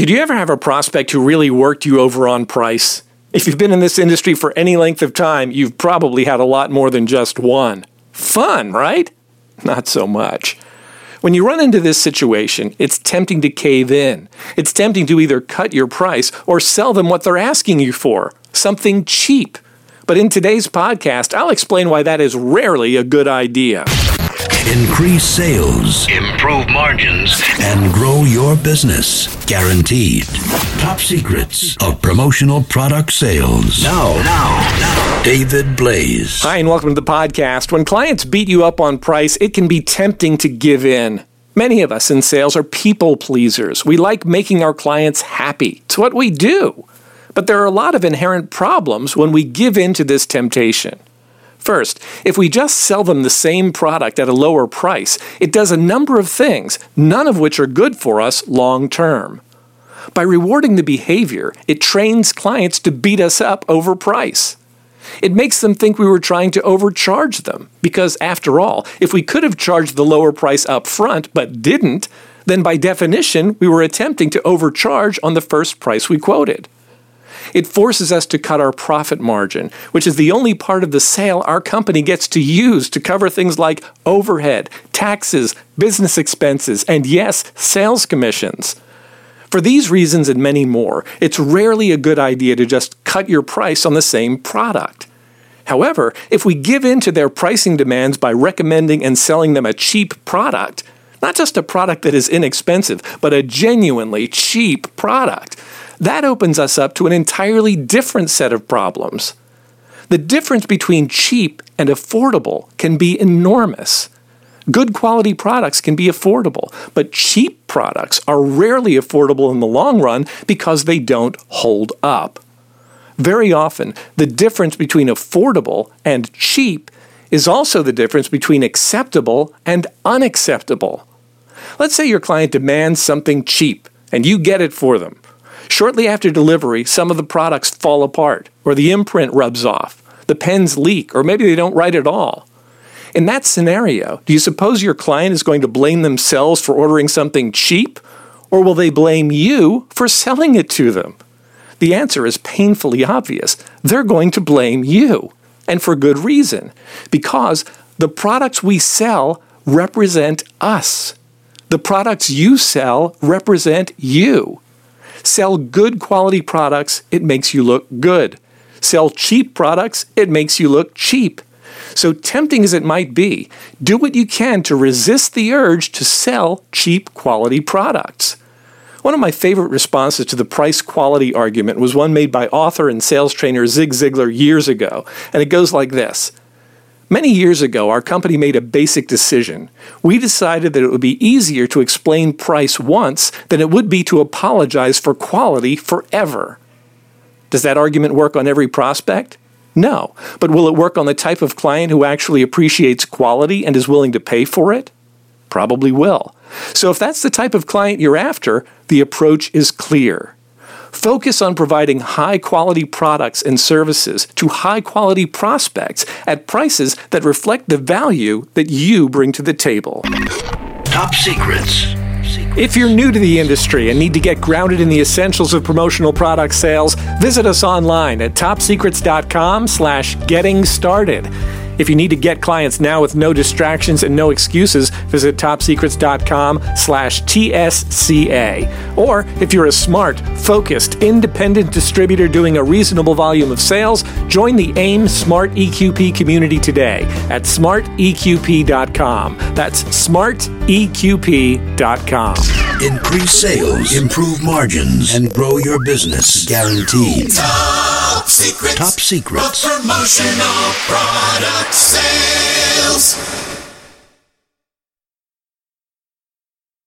Did you ever have a prospect who really worked you over on price? If you've been in this industry for any length of time, you've probably had a lot more than just one. Fun, right? Not so much. When you run into this situation, it's tempting to cave in. It's tempting to either cut your price or sell them what they're asking you for something cheap. But in today's podcast, I'll explain why that is rarely a good idea increase sales, improve margins, and grow your business. Guaranteed. Top secrets of promotional product sales. Now, now, now. David Blaise. Hi, and welcome to the podcast. When clients beat you up on price, it can be tempting to give in. Many of us in sales are people pleasers. We like making our clients happy. It's what we do. But there are a lot of inherent problems when we give in to this temptation. First, if we just sell them the same product at a lower price, it does a number of things, none of which are good for us long term. By rewarding the behavior, it trains clients to beat us up over price. It makes them think we were trying to overcharge them, because after all, if we could have charged the lower price up front but didn't, then by definition, we were attempting to overcharge on the first price we quoted. It forces us to cut our profit margin, which is the only part of the sale our company gets to use to cover things like overhead, taxes, business expenses, and yes, sales commissions. For these reasons and many more, it's rarely a good idea to just cut your price on the same product. However, if we give in to their pricing demands by recommending and selling them a cheap product, not just a product that is inexpensive, but a genuinely cheap product, that opens us up to an entirely different set of problems. The difference between cheap and affordable can be enormous. Good quality products can be affordable, but cheap products are rarely affordable in the long run because they don't hold up. Very often, the difference between affordable and cheap is also the difference between acceptable and unacceptable. Let's say your client demands something cheap and you get it for them. Shortly after delivery, some of the products fall apart, or the imprint rubs off, the pens leak, or maybe they don't write at all. In that scenario, do you suppose your client is going to blame themselves for ordering something cheap, or will they blame you for selling it to them? The answer is painfully obvious. They're going to blame you, and for good reason, because the products we sell represent us. The products you sell represent you. Sell good quality products, it makes you look good. Sell cheap products, it makes you look cheap. So, tempting as it might be, do what you can to resist the urge to sell cheap quality products. One of my favorite responses to the price quality argument was one made by author and sales trainer Zig Ziglar years ago, and it goes like this Many years ago, our company made a basic decision. We decided that it would be easier to explain price once than it would be to apologize for quality forever. Does that argument work on every prospect? No. But will it work on the type of client who actually appreciates quality and is willing to pay for it? Probably will. So if that's the type of client you're after, the approach is clear. Focus on providing high quality products and services to high quality prospects at prices that reflect the value that you bring to the table. Top secrets. If you're new to the industry and need to get grounded in the essentials of promotional product sales, visit us online at topsecrets.com slash getting started. If you need to get clients now with no distractions and no excuses, visit topsecrets.com slash TSCA. Or if you're a smart, focused, independent distributor doing a reasonable volume of sales, join the AIM Smart EQP community today at smarteqp.com. That's smarteqp.com. Increase sales, improve margins, and grow your business. Guaranteed. Top secrets. Top secrets. Of promotional product sales.